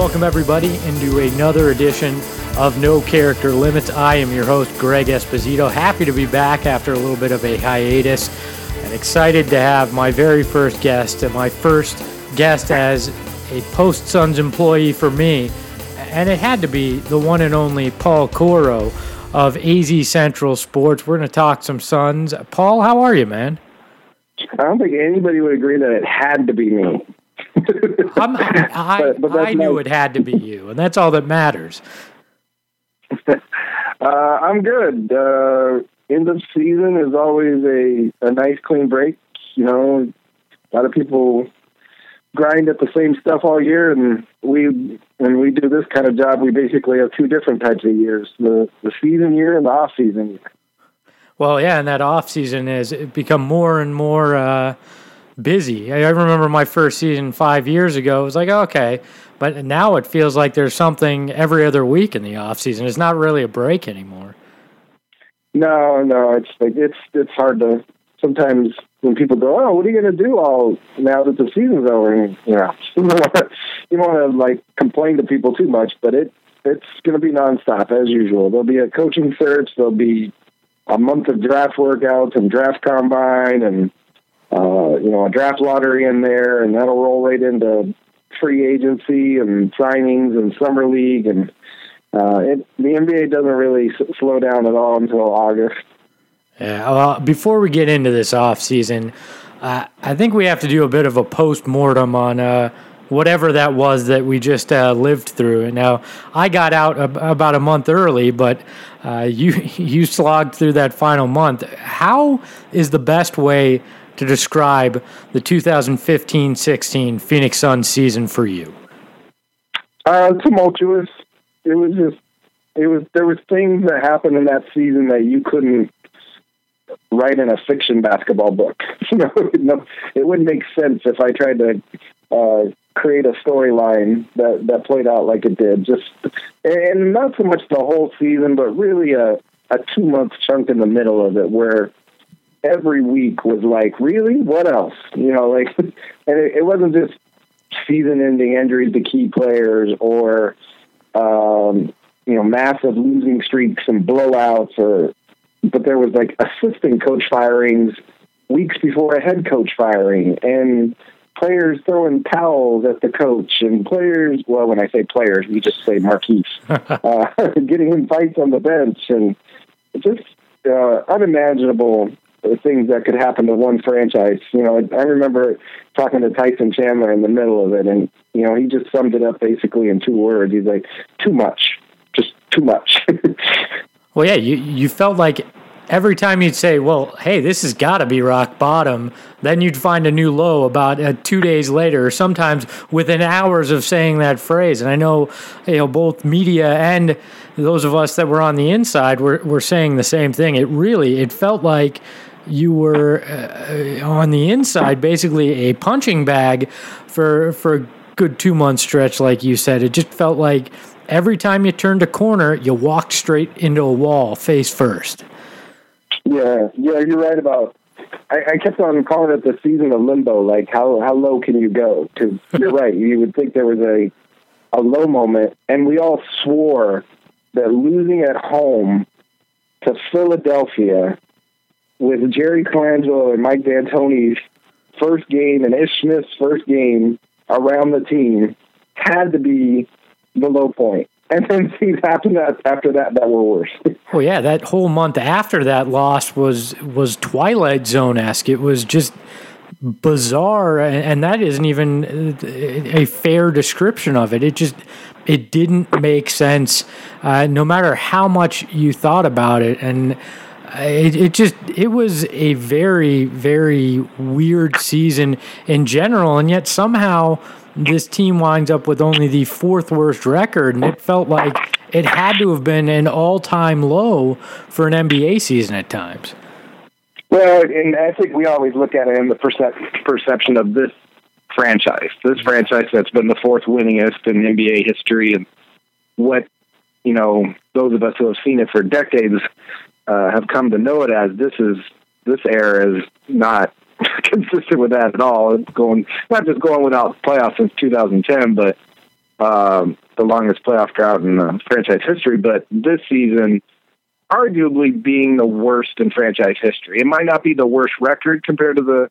welcome everybody into another edition of No Character Limits. I am your host, Greg Esposito. Happy to be back after a little bit of a hiatus and excited to have my very first guest, and my first guest as a Post Suns employee for me. And it had to be the one and only Paul Coro of AZ Central Sports. We're going to talk some Suns. Paul, how are you, man? I don't think anybody would agree that it had to be me. I, but, but I knew nice. it had to be you, and that's all that matters. uh, I'm good. Uh, end of season is always a, a nice, clean break. You know, a lot of people grind at the same stuff all year, and we when we do this kind of job, we basically have two different types of years: the the season year and the off season year. Well, yeah, and that off season has become more and more uh, busy. I remember my first season five years ago. It was like okay, but now it feels like there's something every other week in the off season. It's not really a break anymore. No, no, it's like it's it's hard to sometimes when people go, oh, what are you going to do all now that the season's over? And, you know, you don't want to like complain to people too much, but it it's going to be nonstop as usual. There'll be a coaching search. There'll be a month of draft workouts and draft combine and uh, you know a draft lottery in there, and that'll roll right into free agency and signings and summer league and uh, it, the NBA doesn't really s- slow down at all until August. Yeah. Well, before we get into this off season, uh, I think we have to do a bit of a post mortem on uh, whatever that was that we just uh, lived through. Now, I got out about a month early, but uh, you you slogged through that final month. How is the best way to describe the 2015-16 Phoenix Suns season for you? Uh, tumultuous it was just it was there was things that happened in that season that you couldn't write in a fiction basketball book. it wouldn't make sense if I tried to uh, create a storyline that that played out like it did. Just and not so much the whole season, but really a a two month chunk in the middle of it where every week was like, really, what else? You know, like, and it, it wasn't just season ending injuries to key players or um, you know, massive losing streaks and blowouts, or but there was like assistant coach firings weeks before a head coach firing, and players throwing towels at the coach, and players. Well, when I say players, we just say Markieff uh, getting in fights on the bench, and just uh, unimaginable things that could happen to one franchise. You know, I remember talking to Tyson Chandler in the middle of it, and you know, he just summed it up basically in two words. He's like, "Too much, just too much." well, yeah, you you felt like every time you'd say, "Well, hey, this has got to be rock bottom," then you'd find a new low about uh, two days later, or sometimes within hours of saying that phrase. And I know, you know, both media and those of us that were on the inside were were saying the same thing. It really, it felt like you were uh, on the inside basically a punching bag for for a good two month stretch, like you said. It just felt like every time you turned a corner, you walked straight into a wall face first. Yeah, yeah, you're right about. I, I kept on calling it the season of limbo. Like how how low can you go? Because you're right. You would think there was a a low moment, and we all swore that losing at home to Philadelphia with Jerry Colangelo and Mike D'Antoni's first game and Ish Smith's first game around the team had to be the low point. And then things happened after that that were worse. well, yeah, that whole month after that loss was was Twilight Zone esque. It was just bizarre, and that isn't even a fair description of it. It just it didn't make sense, uh, no matter how much you thought about it, and it, it just it was a very very weird season in general, and yet somehow this team winds up with only the fourth worst record, and it felt like it had to have been an all time low for an NBA season at times. Well, and I think we always look at it in the percep- perception of this franchise, this franchise that's been the fourth winningest in NBA history, and what you know those of us who have seen it for decades uh, have come to know it as this is this era is not consistent with that at all. It's going not just going without playoffs since 2010, but um, the longest playoff drought in uh, franchise history. But this season, arguably being the worst in franchise history. It might not be the worst record compared to the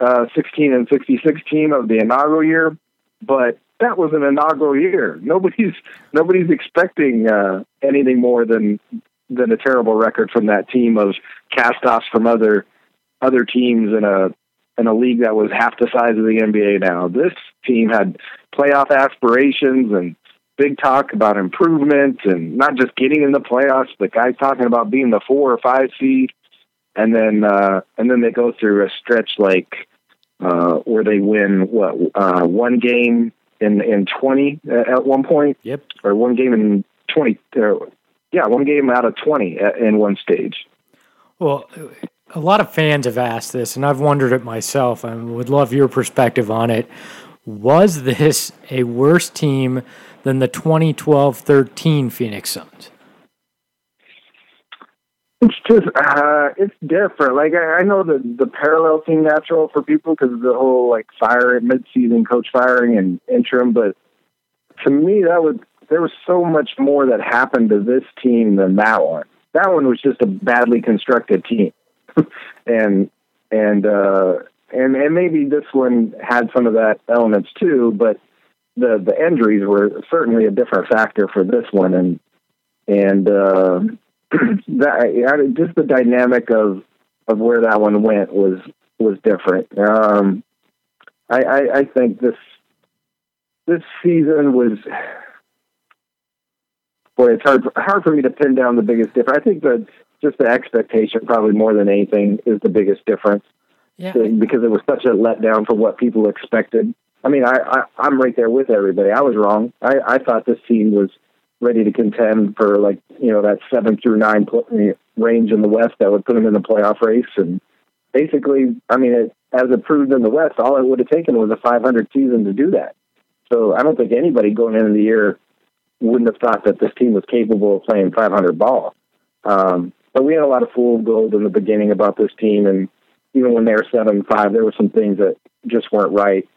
uh, 16 and 66 team of the inaugural year, but that was an inaugural year. Nobody's nobody's expecting uh, anything more than than a terrible record from that team of castoffs from other other teams in a in a league that was half the size of the NBA now. This team had playoff aspirations and big talk about improvement and not just getting in the playoffs, but guys talking about being the four or five seed. And then uh and then they go through a stretch like uh where they win what uh one game in in 20 at one point. Yep. Or one game in 20 uh, yeah, one game out of 20 in one stage. Well, a lot of fans have asked this, and I've wondered it myself. I would love your perspective on it. Was this a worse team than the 2012 13 Phoenix Suns? It's just uh, it's different. Like I, I know the the parallel seem natural for people because of the whole like fire mid-season coach firing and interim, but to me that was there was so much more that happened to this team than that one. That one was just a badly constructed team, and and uh, and and maybe this one had some of that elements too, but the the injuries were certainly a different factor for this one, and and uh, that just the dynamic of of where that one went was was different. Um, I, I, I think this this season was boy, it's hard hard for me to pin down the biggest difference. I think that just the expectation, probably more than anything, is the biggest difference. Yeah. Because it was such a letdown for what people expected. I mean, I, I I'm right there with everybody. I was wrong. I I thought this team was ready to contend for like you know that seven through nine range in the West that would put them in the playoff race. And basically, I mean, it, as it proved in the West, all it would have taken was a 500 season to do that. So I don't think anybody going into the year wouldn't have thought that this team was capable of playing 500 ball. Um, but we had a lot of fool gold in the beginning about this team, and even when they were seven five, there were some things that just weren't right,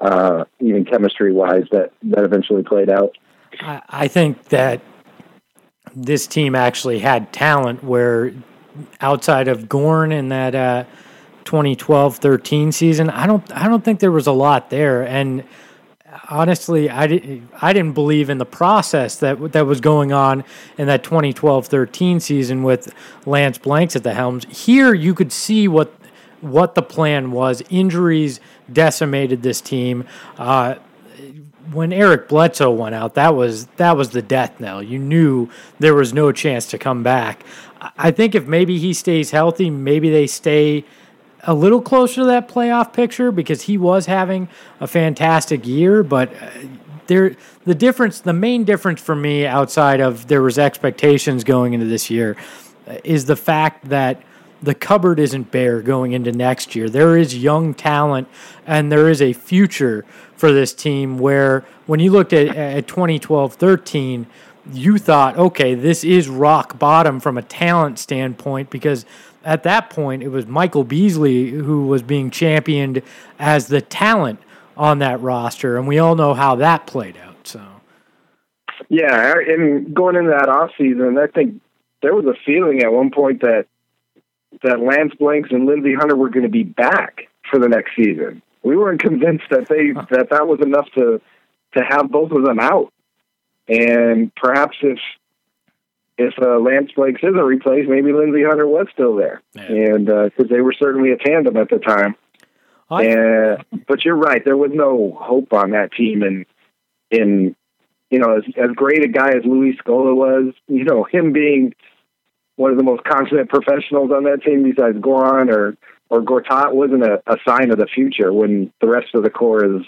uh, even chemistry wise, that that eventually played out. I, I think that this team actually had talent where outside of Goran in that uh, 2012-13 season, I don't I don't think there was a lot there and honestly, I didn't I didn't believe in the process that that was going on in that 2012-13 season with Lance Blanks at the helms. Here, you could see what what the plan was. Injuries decimated this team. Uh, when Eric Bledsoe went out, that was that was the death knell. You knew there was no chance to come back. I think if maybe he stays healthy, maybe they stay a little closer to that playoff picture because he was having a fantastic year, but uh, there the difference the main difference for me outside of there was expectations going into this year uh, is the fact that the cupboard isn't bare going into next year. There is young talent and there is a future for this team where when you looked at, at 2012 13, you thought, okay, this is rock bottom from a talent standpoint because at that point, it was Michael Beasley who was being championed as the talent on that roster, and we all know how that played out. So, yeah, and going into that off season, I think there was a feeling at one point that that Lance Blanks and Lindsey Hunter were going to be back for the next season. We weren't convinced that they that that was enough to to have both of them out. And perhaps if if uh, Lance Blanks isn't replaced, maybe Lindsey Hunter was still there, and because uh, they were certainly a tandem at the time. I, and but you're right, there was no hope on that team, and in you know as as great a guy as Luis Scola was, you know him being one of the most consummate professionals on that team besides Goran or or Gortat wasn't a, a sign of the future when the rest of the core is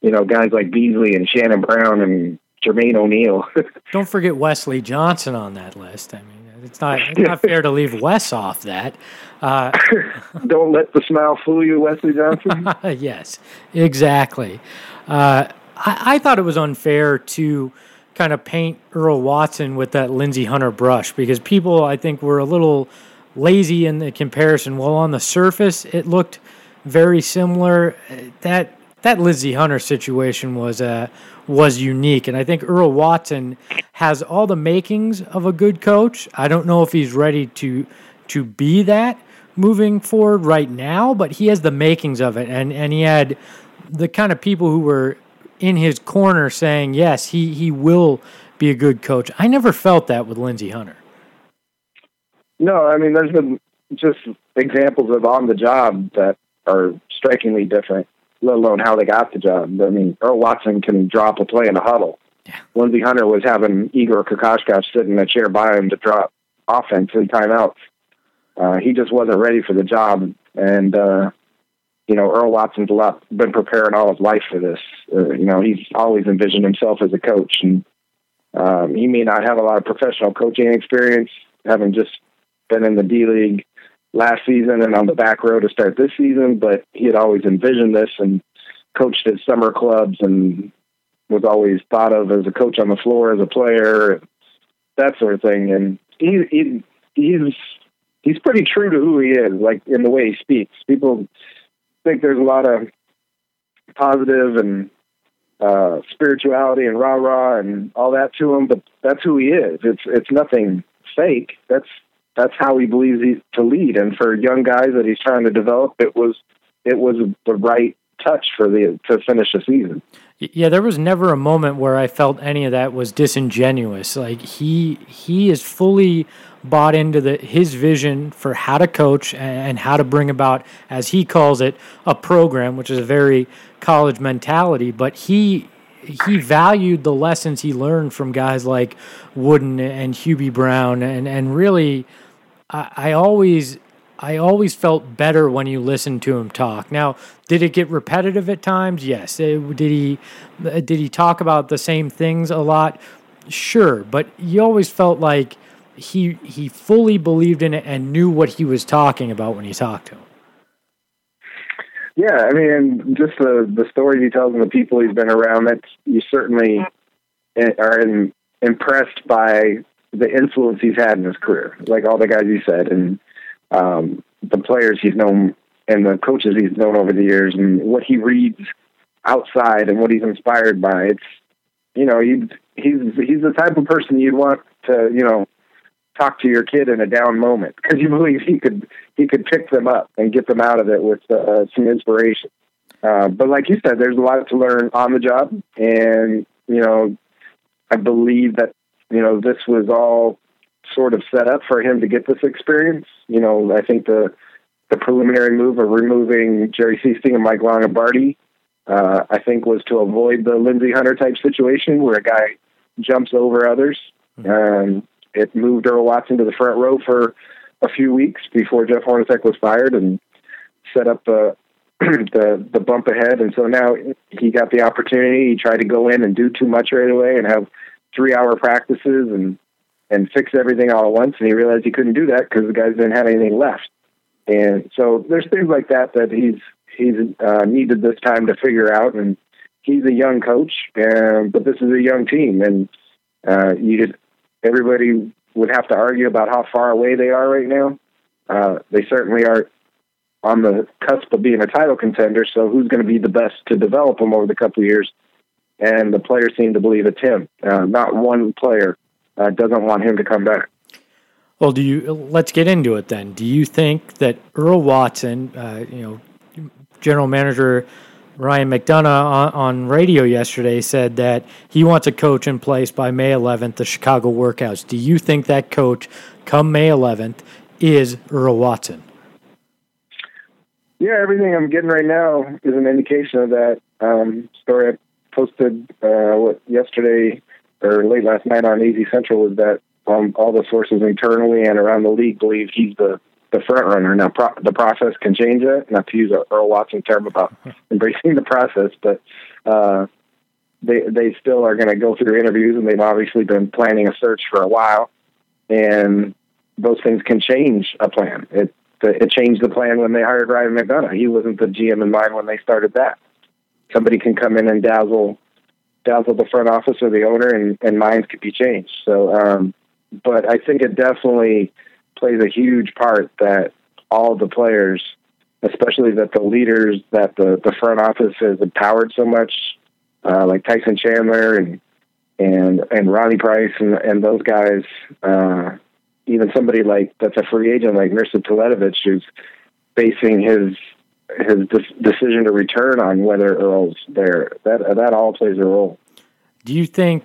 you know guys like Beasley and Shannon Brown and Jermaine O'Neal. Don't forget Wesley Johnson on that list. I mean, it's not it's not fair to leave Wes off that. Uh, Don't let the smile fool you, Wesley Johnson. yes, exactly. Uh, I, I, thought it was unfair to kind of paint Earl Watson with that Lindsey Hunter brush because people, I think, were a little lazy in the comparison. Well, on the surface, it looked very similar. That that Lindsey Hunter situation was uh, was unique, and I think Earl Watson has all the makings of a good coach. I don't know if he's ready to to be that moving forward right now, but he has the makings of it, and and he had the kind of people who were in his corner saying yes, he he will be a good coach. I never felt that with Lindsey Hunter. No, I mean, there's been just examples of on the job that are strikingly different, let alone how they got the job. I mean, Earl Watson can drop a play in a huddle. Yeah. Lindsey Hunter was having Igor Kokoskov sit in a chair by him to drop offense in timeouts. Uh, he just wasn't ready for the job, and uh, you know, Earl Watson's a lot been preparing all his life for this. Uh, you know, he's always envisioned himself as a coach, and um, he may not have a lot of professional coaching experience, having just been in the D League last season and on the back row to start this season, but he had always envisioned this and coached at summer clubs and was always thought of as a coach on the floor as a player, that sort of thing. And he, he he's he's pretty true to who he is, like in the way he speaks. People think there's a lot of positive and uh, spirituality and rah rah and all that to him, but that's who he is. It's it's nothing fake. That's that's how he believes he, to lead. And for young guys that he's trying to develop, it was it was the right touch for the to finish the season. Yeah, there was never a moment where I felt any of that was disingenuous. Like he he is fully bought into the his vision for how to coach and how to bring about, as he calls it, a program, which is a very college mentality. But he he valued the lessons he learned from guys like Wooden and Hubie Brown, and and really, I, I always I always felt better when you listened to him talk. Now, did it get repetitive at times? Yes. It, did he did he talk about the same things a lot? Sure, but you always felt like he he fully believed in it and knew what he was talking about when he talked to him. Yeah, I mean, just the the stories he tells and the people he's been around. That you certainly are in, impressed by the influence he's had in his career, like all the guys you said, and um, the players he's known and the coaches he's known over the years and what he reads outside and what he's inspired by. It's you know he's he's he's the type of person you'd want to you know talk to your kid in a down moment because you believe he could he could pick them up and get them out of it with uh, some inspiration. Uh, but like you said, there's a lot to learn on the job, and you know, I believe that you know this was all sort of set up for him to get this experience. You know, I think the the preliminary move of removing Jerry Sichting and Mike Longobardi, uh, I think, was to avoid the Lindsey Hunter type situation where a guy jumps over others. Mm-hmm. Um, it moved Earl Watson to the front row for a few weeks before Jeff Hornacek was fired and set up the the the bump ahead. And so now he got the opportunity. He tried to go in and do too much right away and have three hour practices and and fix everything all at once. And he realized he couldn't do that because the guys didn't have anything left. And so there's things like that that he's he's uh, needed this time to figure out. And he's a young coach, and but this is a young team, and uh, you just everybody would have to argue about how far away they are right now. Uh, they certainly are on the cusp of being a title contender. So who's going to be the best to develop them over the couple years? And the players seem to believe it's him. Uh, not one player uh, doesn't want him to come back. Well, do you? Let's get into it then. Do you think that Earl Watson, uh, you know, general manager Ryan McDonough on, on, radio yesterday said that he wants a coach in place by May 11th, the Chicago workouts. Do you think that coach, come May 11th, is Earl Watson? Yeah, everything I'm getting right now is an indication of that. Um, story I posted uh, what, yesterday or late last night on AZ Central was that um, all the sources internally and around the league believe he's the the front runner. Now, pro- the process can change it. Not to use a Earl Watson term about embracing the process, but uh, they they still are going to go through interviews, and they've obviously been planning a search for a while. And those things can change a plan. It it changed the plan when they hired Ryan McDonough. He wasn't the GM in mind when they started that. Somebody can come in and dazzle dazzle the front office or the owner, and, and minds could be changed. So, um, but I think it definitely plays a huge part that all the players especially that the leaders that the the front office has empowered so much, uh, like Tyson Chandler and and and Ronnie Price and and those guys. Uh, even somebody like that's a free agent like Mirza Teletovic, who's facing his his de- decision to return on whether Earl's there. That that all plays a role. Do you think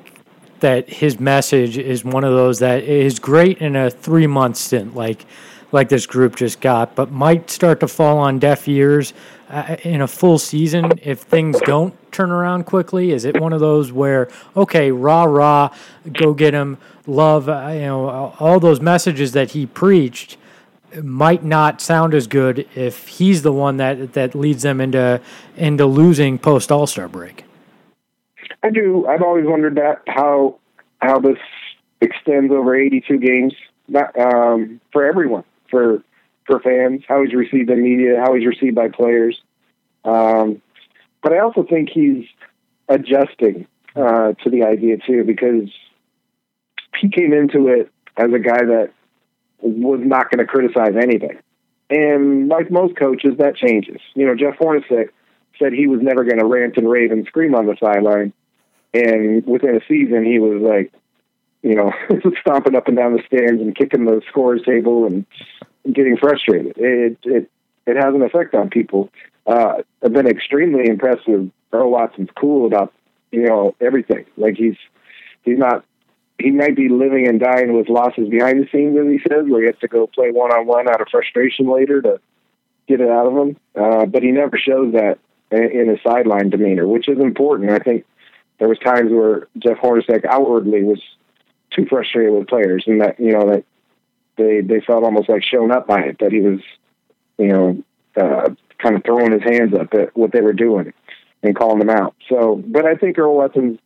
that his message is one of those that is great in a three month stint, like like this group just got, but might start to fall on deaf ears uh, in a full season if things don't turn around quickly? Is it one of those where okay, rah rah, go get him, love, uh, you know, all those messages that he preached? might not sound as good if he's the one that that leads them into into losing post All Star break. I do. I've always wondered that how how this extends over 82 games, not um, for everyone, for for fans, how he's received by media, how he's received by players. Um, but I also think he's adjusting uh, to the idea too, because he came into it as a guy that was not going to criticize anything. And like most coaches, that changes. You know, Jeff Hornacek said he was never going to rant and rave and scream on the sideline. And within a season, he was like, you know, stomping up and down the stands and kicking the scores table and getting frustrated. It it it has an effect on people. Uh, I've been extremely impressed with Earl Watson's cool about you know everything. Like he's he's not he might be living and dying with losses behind the scenes, as he says, where he has to go play one on one out of frustration later to get it out of him. Uh, but he never shows that in his sideline demeanor, which is important. I think there was times where Jeff Hornacek outwardly was too frustrated with players, and that you know that they they felt almost like shown up by it that he was, you know, uh, kind of throwing his hands up at what they were doing and calling them out. So, but I think Earl Watson's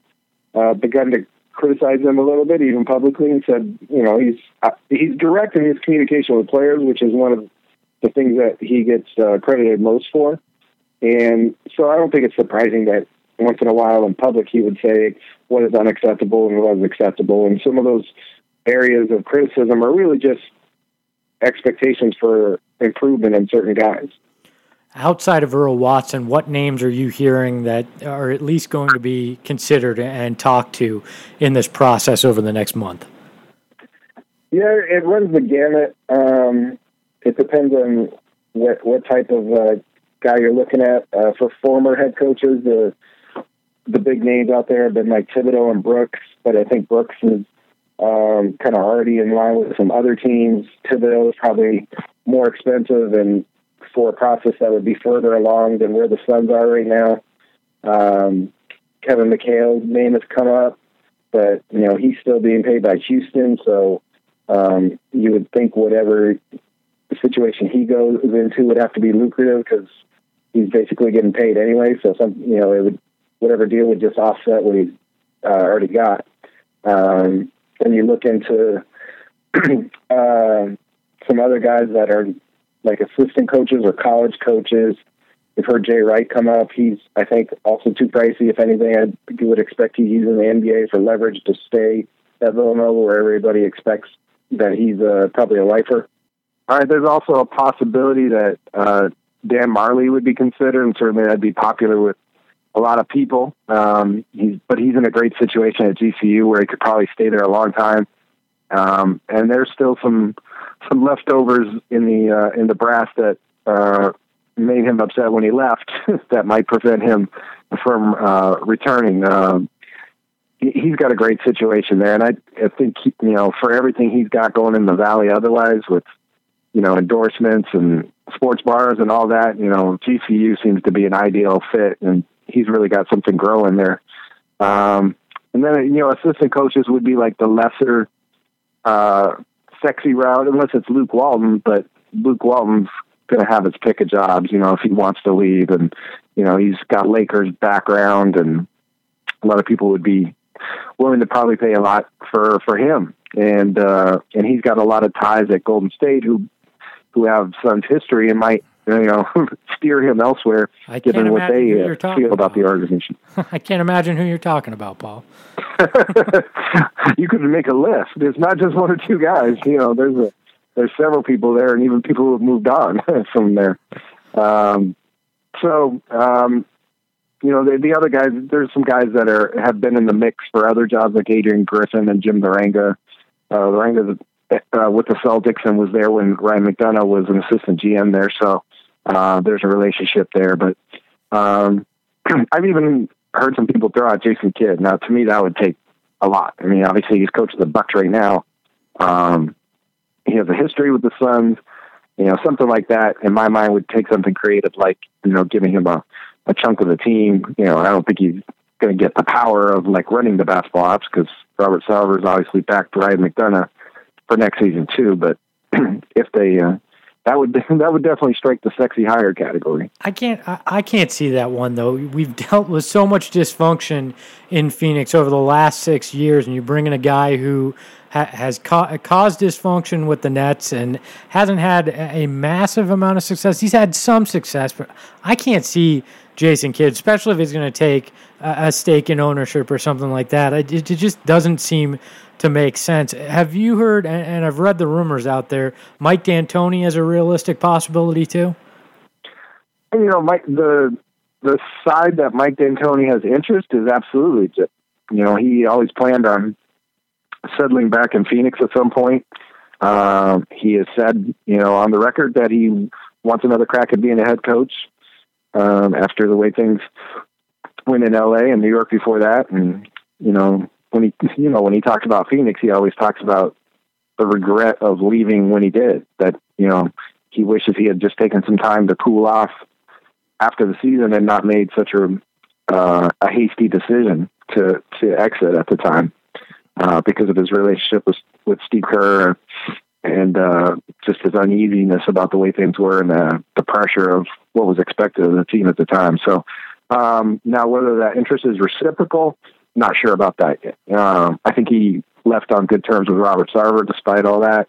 uh, begun to criticize them a little bit, even publicly, and said, you know, he's uh, he's direct in his communication with players, which is one of the things that he gets uh, credited most for. And so I don't think it's surprising that once in a while in public he would say what is unacceptable and what is acceptable. And some of those areas of criticism are really just expectations for improvement in certain guys. Outside of Earl Watson, what names are you hearing that are at least going to be considered and talked to in this process over the next month? Yeah, it runs the gamut. Um, it depends on what what type of uh, guy you're looking at. Uh, for former head coaches, the the big names out there have been like Thibodeau and Brooks, but I think Brooks is um, kind of already in line with some other teams. Thibodeau is probably more expensive and for a process that would be further along than where the Suns are right now. Um, Kevin McHale's name has come up, but you know he's still being paid by Houston, so um, you would think whatever situation he goes into would have to be lucrative because he's basically getting paid anyway. So some, you know, it would whatever deal would just offset what he's uh, already got. Um, you look into uh, some other guys that are like assistant coaches or college coaches. We've heard Jay Wright come up. He's, I think, also too pricey. If anything, I you would expect he's using the NBA for leverage to stay at Villanova, where everybody expects that he's uh, probably a lifer. All right, there's also a possibility that uh, Dan Majerle would be considered, and certainly that'd be popular with a lot of people. Um, he's, but he's in a great situation at GCU where he could probably stay there a long time. Um, and there's still some some leftovers in the uh, in the brass that uh, made him upset when he left. that might prevent him from uh, returning. Um, he, has got a great situation there, and I, I think he, you know for everything he's got going in the valley, otherwise with you know endorsements and sports bars and all that, you know GCU seems to be an ideal fit, and he's really got something growing there. Um, and then you know, assistant coaches would be like the lesser uh, sexy route, unless it's Luke Walton. But Luke Walton's going to have his pick of jobs, you know, if he wants to leave, and you know, he's got Lakers background, and a lot of people would be willing to probably pay a lot for for him. And uh, and he's got a lot of ties at Golden State who who have Suns history and might you know, steer him elsewhere, I given what they uh, feel about, the organization. I can't imagine who you're talking about, Paul. you could make a list. It's not just one or two guys. You know, there's a there's several people there, and even people who have moved on from there. Um, so, um, you know, the, the other guys, there's some guys that are have been in the mix for other jobs like Adrian Griffin and Jim Larrañaga. Uh, Laranga's uh, with the Celtics and was there when Ryan McDonough was an assistant GM there. So uh, there's a relationship there. But um, I've even heard some people throw out Jason Kidd. Now, to me, that would take a lot. I mean, obviously, he's coach of the Bucks right now. Um, he has a history with the Suns. You know, something like that in my mind would take something creative, like you know, giving him a, a chunk of the team. You know, I don't think he's going to get the power of like running the basketball ops because Robert Sarver's obviously backed Ryan McDonough for next season too. But if they uh, that would that would definitely strike the sexy hire category. I can't I, I, can't see that one though. We've dealt with so much dysfunction in Phoenix over the last six years, and you bring in a guy who ha- has ca- caused dysfunction with the Nets and hasn't had a massive amount of success. He's had some success, but I can't see Jason Kidd, especially if he's going to take a, a, stake in ownership or something like that. It, it just doesn't seem to make sense. Have you heard, and I've read the rumors out there, Mike D'Antoni is a realistic possibility too? You know, Mike, the the side that Mike D'Antoni has interest is absolutely just, you know, he always planned on settling back in Phoenix at some point. Uh, he has said, you know, on the record that he wants another crack at being a head coach um, after the way things went in LA and New York before that. And, you know, when he you know when he talks about Phoenix, he always talks about the regret of leaving when he did. That you know he wishes he had just taken some time to cool off after the season and not made such a uh, a hasty decision to to exit at the time uh, because of his relationship with with Steve Kerr and uh, just his uneasiness about the way things were and the, the pressure of what was expected of the team at the time. So um, now, whether that interest is reciprocal not sure about that yet. Um, I think he left on good terms with Robert Sarver despite all that,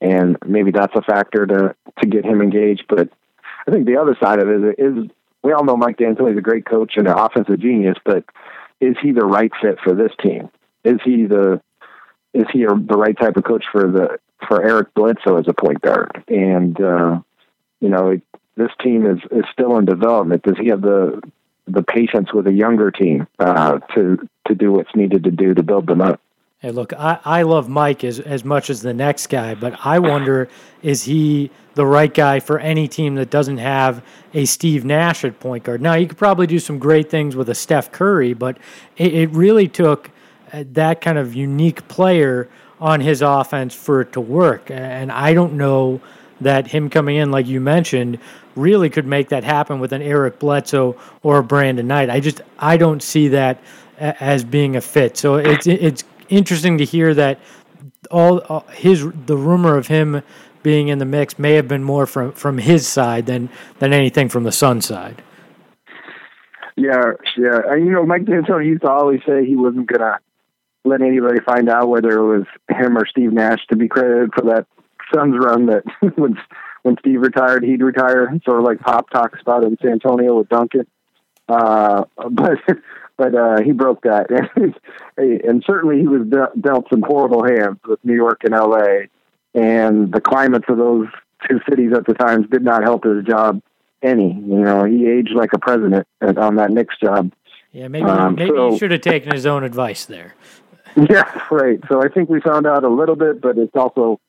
and maybe that's a factor to to get him engaged. But I think the other side of it is we all know Mike D'Antoni is a great coach and an offensive genius, but is he the right fit for this team? Is he the is he a, the right type of coach for the for Eric Bledsoe as a point guard? And uh, you know, it, this team is is still in development. Does he have the the patience with a younger team uh, to to do what's needed to do to build them up. Hey, look, I, I love Mike as as much as the next guy, but I wonder is he the right guy for any team that doesn't have a Steve Nash at point guard? Now, you could probably do some great things with a Steph Curry, but it, it really took uh, that kind of unique player on his offense for it to work, and I don't know that him coming in, like you mentioned, really could make that happen with an Eric Bledsoe or a Brandon Knight. I just I don't see that as being a fit. So it's it's interesting to hear that all his the rumor of him being in the mix may have been more from from his side than than anything from the Sun side. Yeah, yeah. And, you know, Mike D'Antoni used to always say he wasn't gonna let anybody find out whether it was him or Steve Nash to be credited for that Suns run that when when Steve retired, he'd retire, sort of like Pop talks about in San Antonio with Duncan. Uh, but but uh, he broke that, and certainly he was dealt some horrible hands with New York and L.A. And the climates of those two cities at the times did not help his job any. You know, he aged like a president on that Knicks job. Yeah, maybe um, maybe so, he should have taken his own advice there. Yeah, right. So I think we found out a little bit, but it's also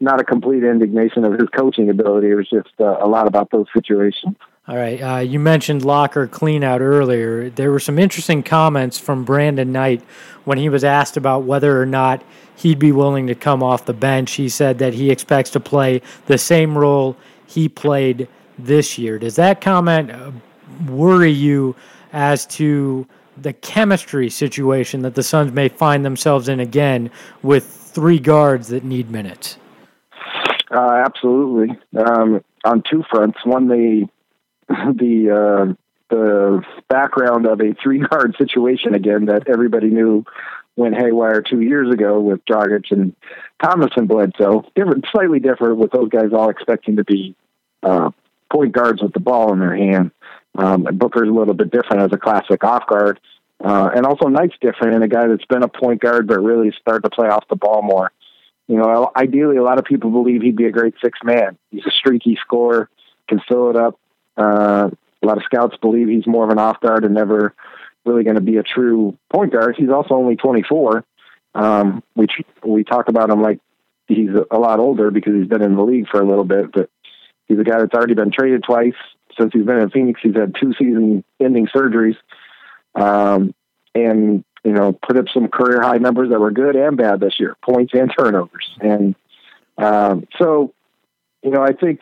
not a complete indignation of his coaching ability. It was just uh, a lot about those situations. All right. Uh, you mentioned locker cleanout earlier. There were some interesting comments from Brandon Knight when he was asked about whether or not he'd be willing to come off the bench. He said that he expects to play the same role he played this year. Does that comment uh, worry you as to the chemistry situation that the Suns may find themselves in again with three guards that need minutes? Uh, absolutely. Um, on two fronts. One, the the uh, the background of a three guard situation again that everybody knew went haywire two years ago with Dragic and Thomas and Bledsoe. Different, slightly different with those guys all expecting to be uh, point guards with the ball in their hand. Um, and Booker's a little bit different as a classic off guard. Uh, and also Knight's different in a guy that's been a point guard but really started to play off the ball more. You know, ideally, a lot of people believe he'd be a great six man. He's a streaky scorer, can fill it up, Uh, a lot of scouts believe he's more of an off guard and never really going to be a true point guard. He's also only 24. Um, we we talk about him like he's a lot older because he's been in the league for a little bit, but he's a guy that's already been traded twice since he's been in Phoenix. He's had two season-ending surgeries, um, and you know put up some career high numbers that were good and bad this year, points and turnovers, and um, so you know I think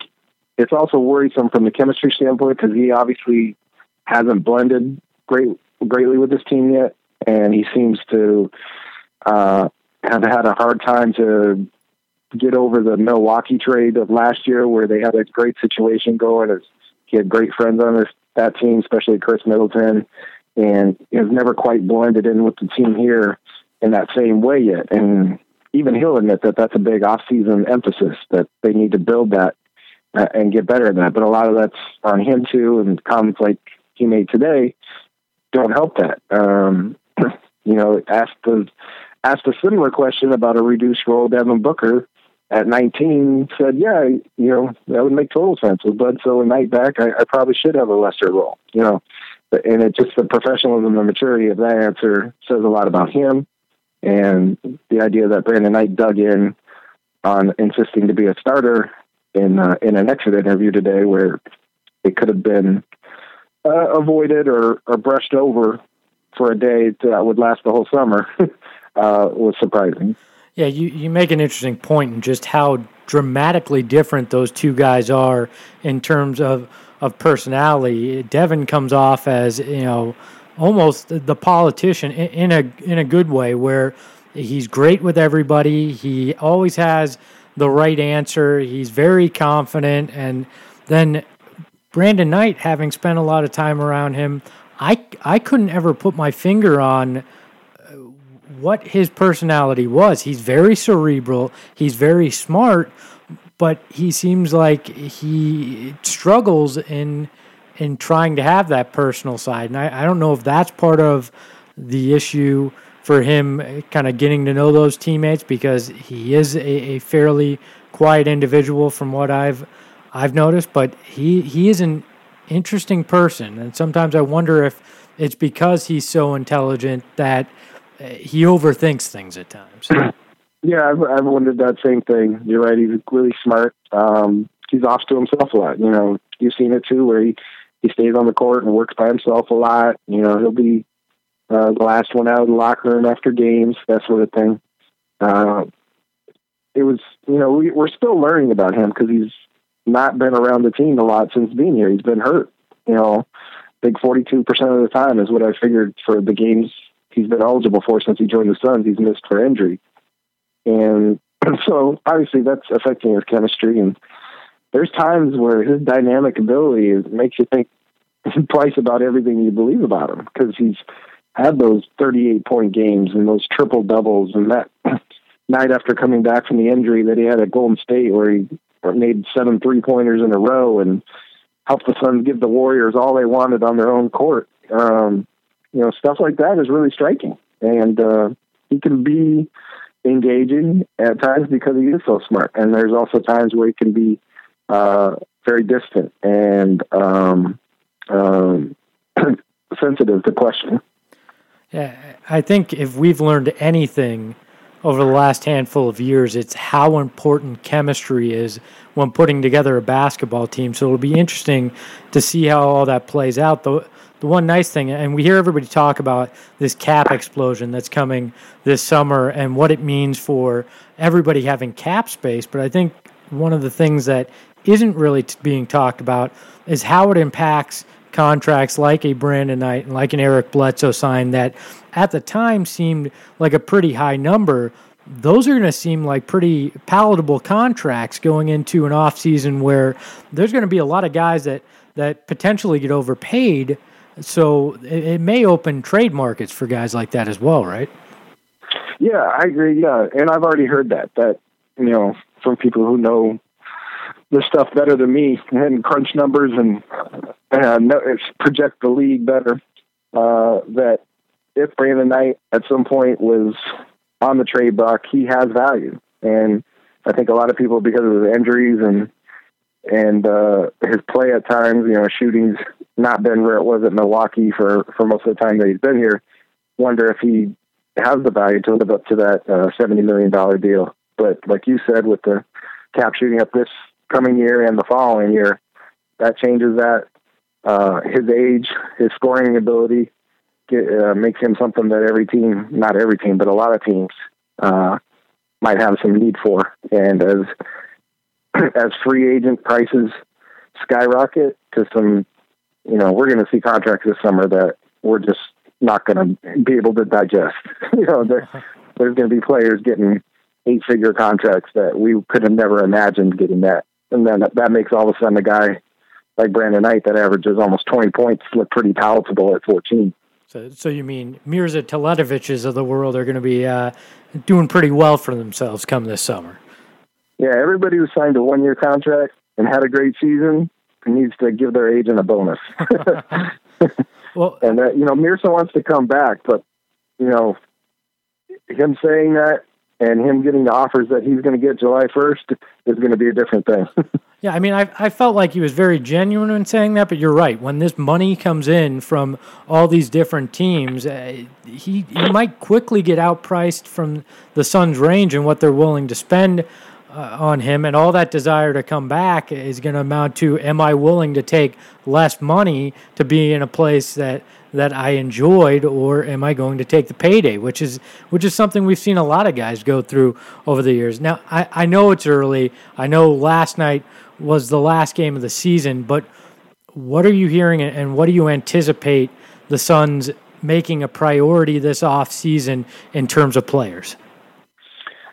it's also worrisome from the chemistry standpoint because he obviously hasn't blended great greatly with this team yet, and he seems to uh, have had a hard time to get over the Milwaukee trade of last year, where they had a great situation going. He had great friends on this that team, especially Khris Middleton, and has never quite blended in with the team here in that same way yet. And even he'll admit that that's a big off-season emphasis that they need to build that uh, and get better at that. But a lot of that's on him too, and comments like he made today don't help that. Um, you know, asked the asked a similar question about a reduced role Devin Booker at 19 said, yeah, you know, that would make total sense. With Bledsoe and Knight back, I, I probably should have a lesser role, you know. And it just the professionalism and maturity of that answer says a lot about him. And the idea that Brandon Knight dug in on insisting to be a starter in uh, in an exit interview today, where it could have been uh, avoided or, or brushed over for a day that would last the whole summer, uh, was surprising. Yeah, you, you make an interesting point in just how dramatically different those two guys are in terms of, of personality. Devin comes off as, you know, almost the politician in a in a good way where he's great with everybody. He always has the right answer. He's very confident and then Brandon Knight having spent a lot of time around him, I I couldn't ever put my finger on uh, what his personality was. He's very cerebral, he's very smart, but he seems like he struggles in in trying to have that personal side. And I, I don't know if that's part of the issue for him uh, kind of getting to know those teammates because he is a, a fairly quiet individual from what I've I've noticed, but he he is an interesting person and sometimes I wonder if it's because he's so intelligent that uh, he overthinks things at times. Yeah, I've, I've wondered that same thing. You're right. He's really smart. Um, he's off to himself a lot. You know, you've seen it too, where he he stays on the court and works by himself a lot. You know, he'll be uh, the last one out of the locker room after games, that sort of thing. Uh, it was, you know, we, we're still learning about him because he's not been around the team a lot since being here. He's been hurt. You know, I think 42% of the time is what I figured for the games he's been eligible for since he joined the Suns. He's missed for injury, and so obviously that's affecting his chemistry. And there's times where his dynamic ability makes you think twice about everything you believe about him because he's had those 38 point games and those triple doubles and that night after coming back from the injury that he had at Golden State where he made seven three pointers in a row and helped the Suns give the Warriors all they wanted on their own court. Um, you know, stuff like that is really striking. And uh, he can be engaging at times because he is so smart. And there's also times where he can be uh, very distant and um, um, sensitive to question. Yeah, I think if we've learned anything over the last handful of years, it's how important chemistry is when putting together a basketball team. So it'll be interesting to see how all that plays out. Though the one nice thing, and we hear everybody talk about this cap explosion that's coming this summer and what it means for everybody having cap space. But I think one of the things that isn't really t- being talked about is how it impacts contracts like a Brandon Knight and like an Eric Bledsoe sign that at the time seemed like a pretty high number. Those are going to seem like pretty palatable contracts going into an offseason where there's going to be a lot of guys that, that potentially get overpaid so it, it may open trade markets for guys like that as well, right? Yeah, I agree. Yeah, and I've already heard that that you know from people who know this stuff better than me and crunch numbers and and project the league better. Uh, that if Brandon Knight at some point was on the trade block, he has value, and I think a lot of people because of his injuries and and uh, his play at times, you know, shooting's not been where it was at Milwaukee for for most of the time that he's been here. Wonder if he has the value to live up to that uh, seventy million dollar deal. But like you said, with the cap shooting up this coming year and the following year, that changes that. Uh, his age, his scoring ability, get, uh, makes him something that every team, not every team, but a lot of teams, uh, might have some need for. And as as free agent prices skyrocket to some, you know, we're going to see contracts this summer that we're just not going to be able to digest. you know, there, there's going to be players getting eight figure contracts that we could have never imagined getting that. And then that makes all of a sudden a guy like Brandon Knight that averages almost 20 points look pretty palatable at 14. So, so you mean Mirza Teletoviches of the world are going to be uh, doing pretty well for themselves come this summer? Yeah, everybody who signed a one year contract and had a great season needs to give their agent a bonus. well, and that, you know, Mirza wants to come back, but you know, him saying that and him getting the offers that he's going to get July 1st is going to be a different thing. yeah, I mean, I, I felt like he was very genuine in saying that, but you're right. When this money comes in from all these different teams, uh, he, he might quickly get outpriced from the Suns' range and what they're willing to spend uh, on him, and all that desire to come back is going to amount to: Am I willing to take less money to be in a place that that I enjoyed, or am I going to take the payday? Which is which is something we've seen a lot of guys go through over the years. Now, I, I know it's early. I know last night was the last game of the season, but what are you hearing, and what do you anticipate the Suns making a priority this off season in terms of players?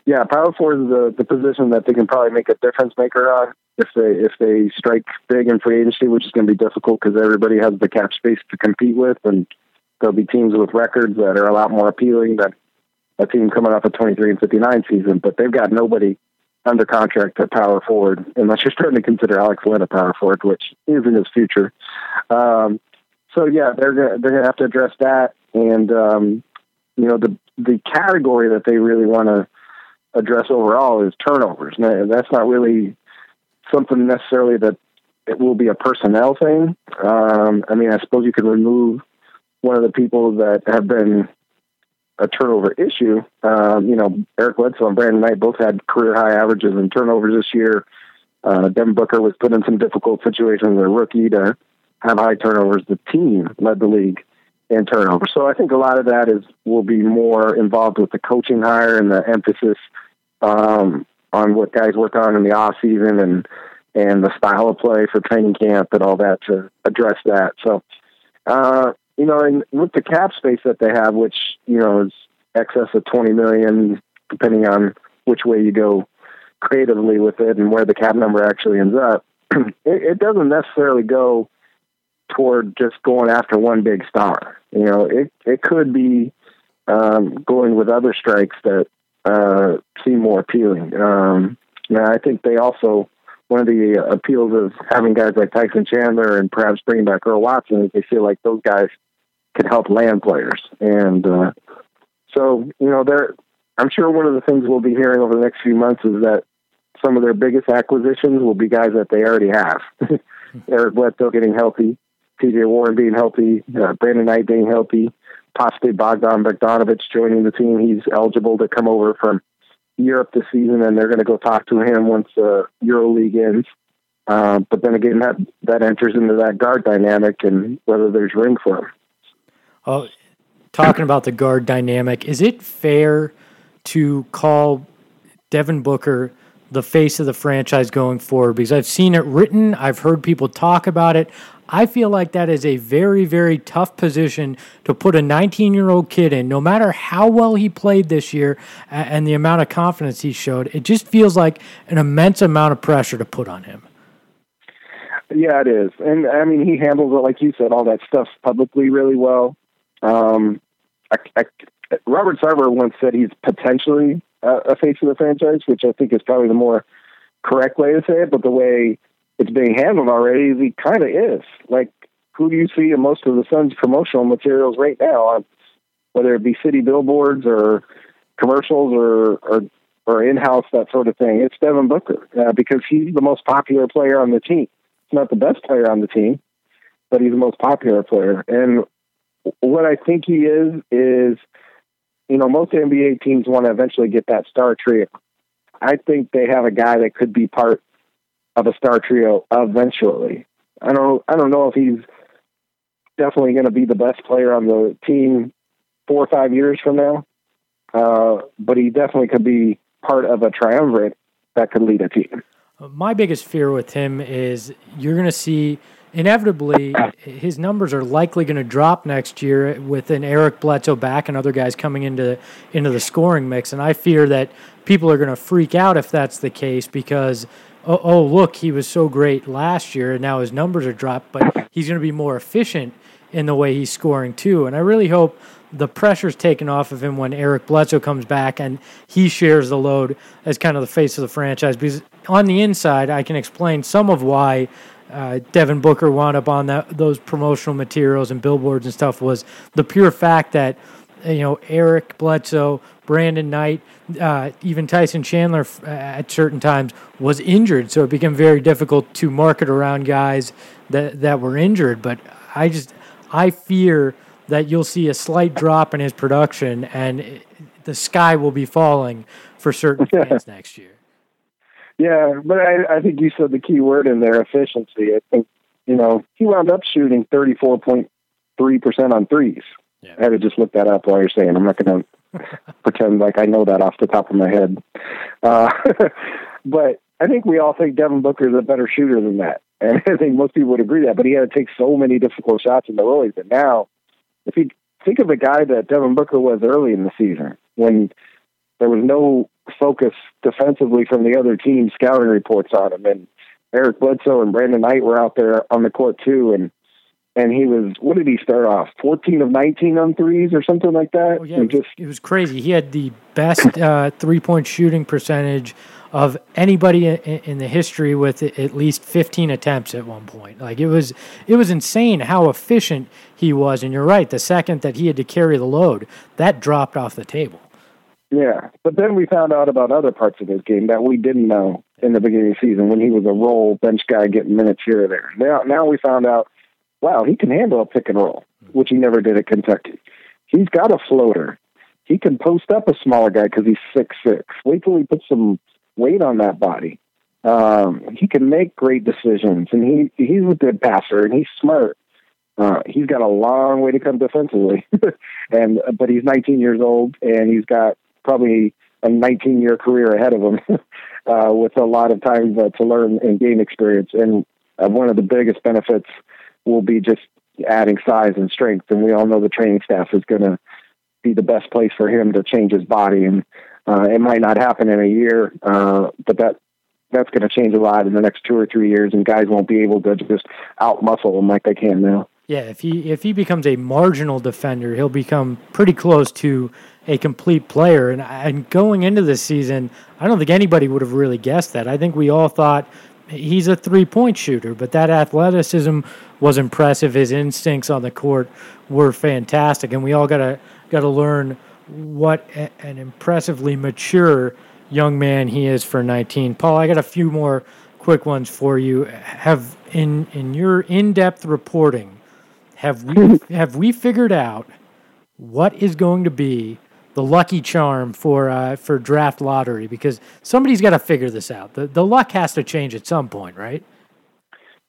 Yeah, power forward is the, the position that they can probably make a difference maker on if they if they strike big in free agency, which is going to be difficult because everybody has the cap space to compete with, and there'll be teams with records that are a lot more appealing than a team coming off a 23 and 59 season. But they've got nobody under contract at power forward, unless you're starting to consider Alex Len a power forward, which is in his future. Um, so yeah, they're gonna, they're going to have to address that, and um, you know the the category that they really want to address overall is turnovers. Now, that's not really something necessarily that it will be a personnel thing. Um, I mean, I suppose you could remove one of the people that have been a turnover issue. Um, you know, Eric Bledsoe and Brandon Knight both had career high averages in turnovers this year. Uh, Devin Booker was put in some difficult situations as a rookie to have high turnovers. The team led the league in turnovers. So I think a lot of that is will be more involved with the coaching hire and the emphasis um, on what guys work on in the off season and and the style of play for training camp and all that to address that. So, uh, you know, and with the cap space that they have, which you know is excess of twenty million, depending on which way you go creatively with it and where the cap number actually ends up, it, it doesn't necessarily go toward just going after one big star. You know, it it could be um, going with other strikes that uh, seem more appealing. Um, now, I think they also one of the appeals of having guys like Tyson Chandler and perhaps bringing back Earl Watson is they feel like those guys can help land players, and uh, so you know they're. I'm sure one of the things we'll be hearing over the next few months is that some of their biggest acquisitions will be guys that they already have. Eric Bledsoe getting healthy, T.J. Warren being healthy, uh, Brandon Knight being healthy, possibly Bogdan Bogdanovic joining the team. He's eligible to come over from Europe this season, and they're going to go talk to him once the uh, EuroLeague ends. Uh, but then again, that that enters into that guard dynamic and whether there's room for him. Oh, talking about the guard dynamic, is it fair to call Devin Booker the face of the franchise going forward? Because I've seen it written, I've heard people talk about it. I feel like that is a very, very tough position to put a 19 year old kid in, no matter how well he played this year and the amount of confidence he showed. It just feels like an immense amount of pressure to put on him. Yeah, it is. And I mean, he handles it, like you said, all that stuff publicly really well. Um, I, I, Robert Sarver once said he's potentially a, a face of the franchise, which I think is probably the more correct way to say it. But the way it's being handled already, he kind of is. Like, who do you see in most of the Suns promotional materials right now, on, whether it be city billboards or commercials or, or or in house, that sort of thing, it's Devin Booker uh, because he's the most popular player on the team. He's not the best player on the team, but he's the most popular player. And what I think he is is, you know, most NBA teams want to eventually get that star trio. I think they have a guy that could be part of a star trio eventually. I don't I don't know if he's definitely going to be the best player on the team four or five years from now, uh, but he definitely could be part of a triumvirate that could lead a team. My biggest fear with him is you're going to see inevitably his numbers are likely going to drop next year with an Eric Bledsoe back and other guys coming into into the scoring mix, and I fear that people are going to freak out if that's the case because oh, oh, look, he was so great last year, and now his numbers are dropped, but he's going to be more efficient in the way he's scoring too. And I really hope the pressure's taken off of him when Eric Bledsoe comes back and he shares the load as kind of the face of the franchise. Because on the inside, I can explain some of why uh, Devin Booker wound up on that, those promotional materials and billboards and stuff was the pure fact that you know Eric Bledsoe, Brandon Knight, uh, even Tyson Chandler uh, at certain times was injured, so it became very difficult to market around guys that that were injured. But I just I fear that you'll see a slight drop in his production, and the sky will be falling for certain fans next year. Yeah, but I, I think you said the key word in there: efficiency. I think you know he wound up shooting thirty four point three percent on threes. Yeah. I had to just look that up while you're saying. I'm not going to pretend like I know that off the top of my head. Uh, but I think we all think Devin Booker is a better shooter than that. And I think most people would agree that, but he had to take so many difficult shots in the early that now, if you think of the guy that Devin Booker was early in the season, when there was no focus defensively from the other team scouting reports on him, and Eric Bledsoe and Brandon Knight were out there on the court too, and and he was what did he start off 14 of 19 on threes or something like that oh, yeah, it was, just, it was crazy he had the best uh, three point shooting percentage of anybody in the history with at least 15 attempts at one point. Like it was, it was insane how efficient he was. And you're right. The second that he had to carry the load, that dropped off the table. Yeah, but then we found out about other parts of his game that we didn't know in the beginning of the season when he was a role bench guy getting minutes here or there. Now, now we found out, wow, he can handle a pick and roll, which he never did at Kentucky. He's got a floater. He can post up a smaller guy because he's six six. Wait till he puts some weight on that body. Um, he can make great decisions, and he he's a good passer, and he's smart. Uh, he's got a long way to come defensively, and but he's 19 years old, and he's got probably a 19 year career ahead of him, uh, with a lot of time uh, to learn and gain experience. And uh, one of the biggest benefits will be just adding size and strength. And we all know the training staff is going to be the best place for him to change his body and uh, it might not happen in a year, uh, but that that's going to change a lot in the next two or three years, and guys won't be able to just out muscle him like they can now. Yeah, if he if he becomes a marginal defender, he'll become pretty close to a complete player. And and going into this season, I don't think anybody would have really guessed that. I think we all thought he's a three point shooter, but that athleticism was impressive. His instincts on the court were fantastic, and we all got to got to learn what a, an impressively mature young man he is for 19. Paul, I got a few more quick ones for you. Have in in your in-depth reporting, have we have we figured out what is going to be the lucky charm for uh, for draft lottery? Because somebody's got to figure this out. The the luck has to change at some point, right?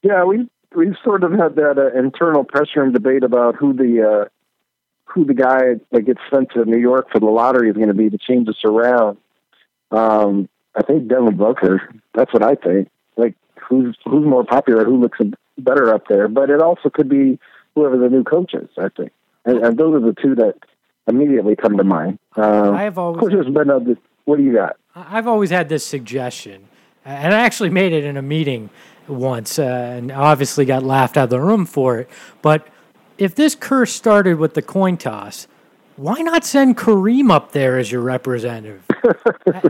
Yeah, we we've sort of had that uh, internal pressure and debate about who the uh, who the guy that gets sent to New York for the lottery is going to be to change us around. Um, I think Devin Booker. That's what I think. Like who's who's more popular? Who looks better up there? But it also could be whoever the new coach is. I think, and, and those are the two that immediately come to mind. Uh, I have always. Of course, there's been other. What do you got? I've always had this suggestion, and I actually made it in a meeting once, uh, and obviously got laughed out of the room for it. But if this curse started with the coin toss, why not send Kareem up there as your representative?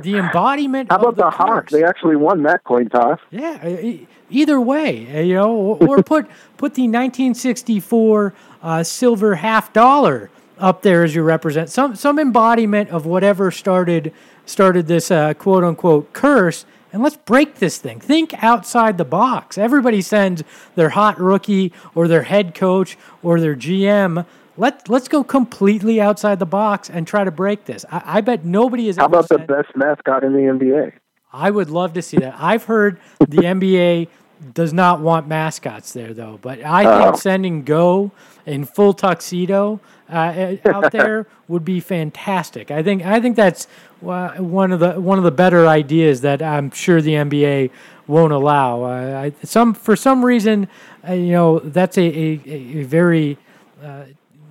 the embodiment. How about the, the Hawks? They actually won that coin toss. Yeah. Either way, you know, or put put the 1964 uh, silver half dollar up there as you represent some some embodiment of whatever started started this uh, quote unquote curse and let's break this thing. Think outside the box. Everybody sends their hot rookie or their head coach or their GM. Let let's go completely outside the box and try to break this. I, I bet nobody is. How about the best mascot in the NBA? I would love to see that. I've heard the NBA does not want mascots there though, but I think oh. sending Go in full tuxedo uh, out there would be fantastic. I think I think that's one of the one of the better ideas that I'm sure the NBA won't allow. Uh, I, some for some reason, uh, you know, that's a a, a very uh,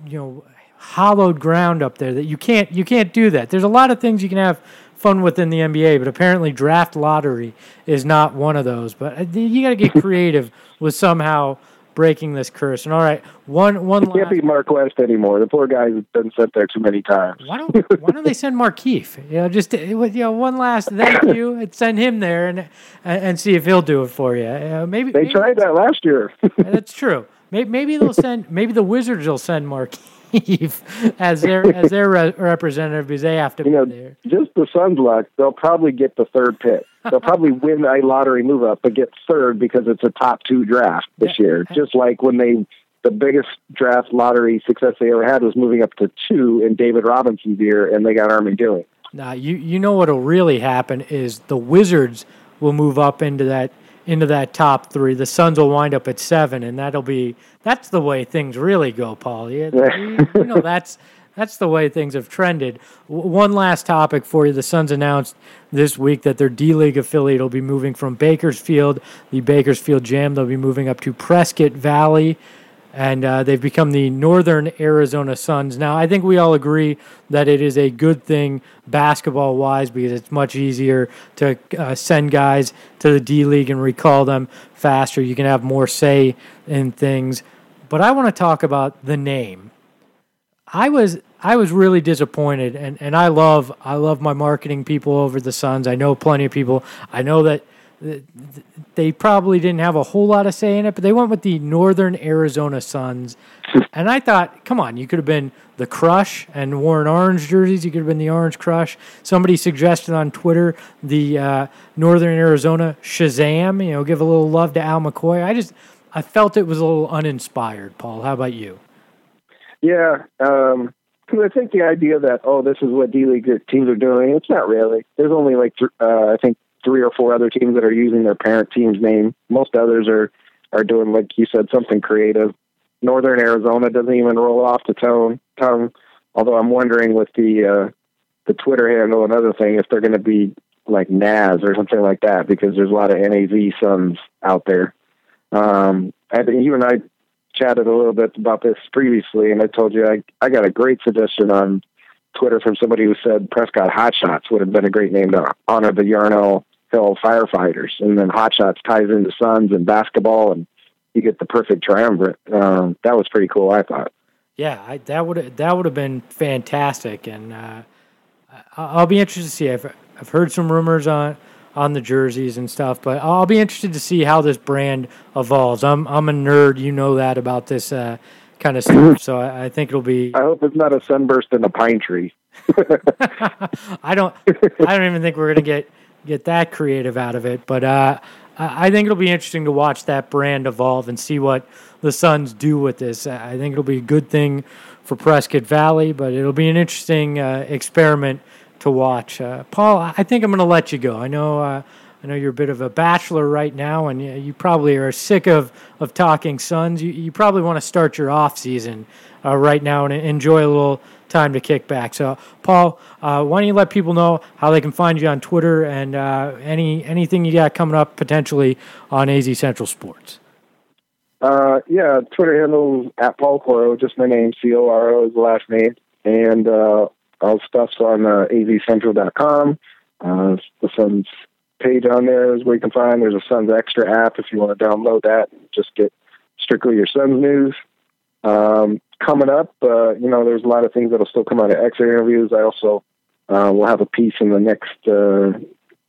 you know hollowed ground up there that you can't you can't do that. There's a lot of things you can have fun within the NBA, but apparently draft lottery is not one of those. But uh, you got to get creative with somehow breaking this curse. And all right, one one. It can't be Mark West anymore. The poor guy's been sent there too many times. Why don't Why don't they send Markieff? You know, just with you know, one last thank you and send him there and and see if he'll do it for you. Uh, maybe they maybe tried that last year. that's true. Maybe, maybe they'll send. Maybe the Wizards will send As their as their re- representative because they have to you know, there. Just the Suns' luck, they'll probably get the third pick. They'll probably win a lottery move up, but get third because it's a top two draft this year. Just like when they the biggest draft lottery success they ever had was moving up to two in David Robinson's year, and they got Armen Gilliam. Now you you know what'll really happen is the Wizards will move up into that into that top three. The Suns will wind up at seven, and that'll be that's the way things really go, Paul. Yeah, you, you know that's that's the way things have trended. W- one last topic for you: the Suns announced this week that their D League affiliate will be moving from Bakersfield, the Bakersfield Jam. They'll be moving up to Prescott Valley and uh, they've become the Northern Arizona Suns. Now, I think we all agree that it is a good thing basketball wise because it's much easier to uh, send guys to the D League and recall them faster. You can have more say in things. But I want to talk about the name. I was I was really disappointed, and, and I love I love my marketing people over the Suns. I know plenty of people. I know that they probably didn't have a whole lot of say in it, but they went with the Northern Arizona Suns. And I thought, come on, you could have been the Crush and worn orange jerseys. You could have been the Orange Crush. Somebody suggested on Twitter the uh, Northern Arizona Shazam. You know, give a little love to Al McCoy. I just I felt it was a little uninspired. Paul, how about you? Yeah, um, I think the idea that oh, this is what D League teams are doing. It's not really. There's only like uh, I think three or four other teams that are using their parent team's name. Most others are are doing like you said something creative. Northern Arizona doesn't even roll off the tongue. Tongue. Although I'm wondering with the uh, the Twitter handle and other thing if they're going to be like Naz or something like that because there's a lot of NAZ Suns out there. Um, and you and I chatted a little bit about this previously, and I told you I I got a great suggestion on Twitter from somebody who said Prescott Hot Shots would have been a great name to honor the Yarnell Firefighters, and then Hot Shots ties into Suns and basketball, and you get the perfect triumvirate. Um, that was pretty cool, I thought. Yeah, I, that would that would have been fantastic, and uh, I'll be interested to see. I've I've heard some rumors on on the jerseys and stuff, but I'll be interested to see how this brand evolves. I'm I'm a nerd, you know that about this uh, kind of stuff, so I, I think it'll be. I hope it's not a sunburst in a pine tree. I don't. I don't even think we're gonna get get that creative out of it. But uh, I think it'll be interesting to watch that brand evolve and see what the Suns do with this. I think it'll be a good thing for Prescott Valley, but it'll be an interesting uh, experiment to watch. Uh, Paul, I think I'm going to let you go. I know. Uh, I know you're a bit of a bachelor right now, and you probably are sick of, of talking Suns. You, you probably want to start your off season uh, right now and enjoy a little time to kick back. So, Paul, uh, why don't you let people know how they can find you on Twitter and uh, any anything you got coming up potentially on AZ Central Sports? Uh, yeah, Twitter handle at Paul Coro, just my name, C O R O is the last name, and uh, all stuff's on uh, azcentral.com. Uh, the Suns page on there is where you can find. There's a Suns Extra app if you want to download that. Just get strictly your Suns news. Um, coming up, uh, you know, there's a lot of things that'll still come out of exit interviews. I also uh, will have a piece in the next uh,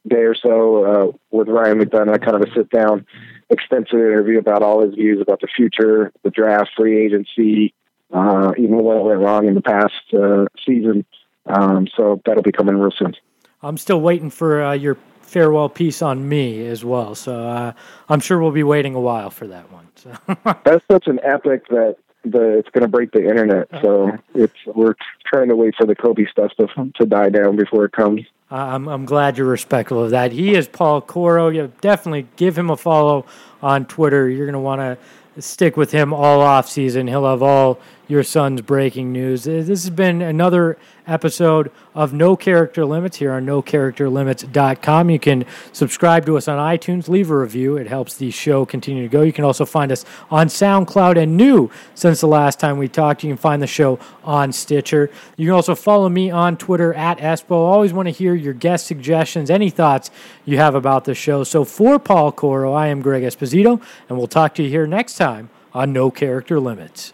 day or so uh, with Ryan McDonough, kind of a sit down, extensive interview about all his views about the future, the draft, free agency, uh, even what went wrong in the past uh, season. Um, so that'll be coming real soon. I'm still waiting for uh, your farewell piece on me as well. So uh, I'm sure we'll be waiting a while for that one. So. That's such an epic that the it's going to break the internet. Uh-huh. So it's we're trying to wait for the Kobe stuff to to die down before it comes. I'm I'm glad you're respectful of that. He is Paul Coro. You definitely give him a follow on Twitter. You're going to want to stick with him all off season. He'll have all your Suns' breaking news. Uh, this has been another episode of No Character Limits here on NoCharacterLimits.com. You can subscribe to us on iTunes, leave a review. It helps the show continue to go. You can also find us on SoundCloud and new since the last time we talked. You can find the show on Stitcher. You can also follow me on Twitter at Espo. Always want to hear your guest suggestions, any thoughts you have about the show. So for Paul Coro, I am Greg Esposito, and we'll talk to you here next time on No Character Limits.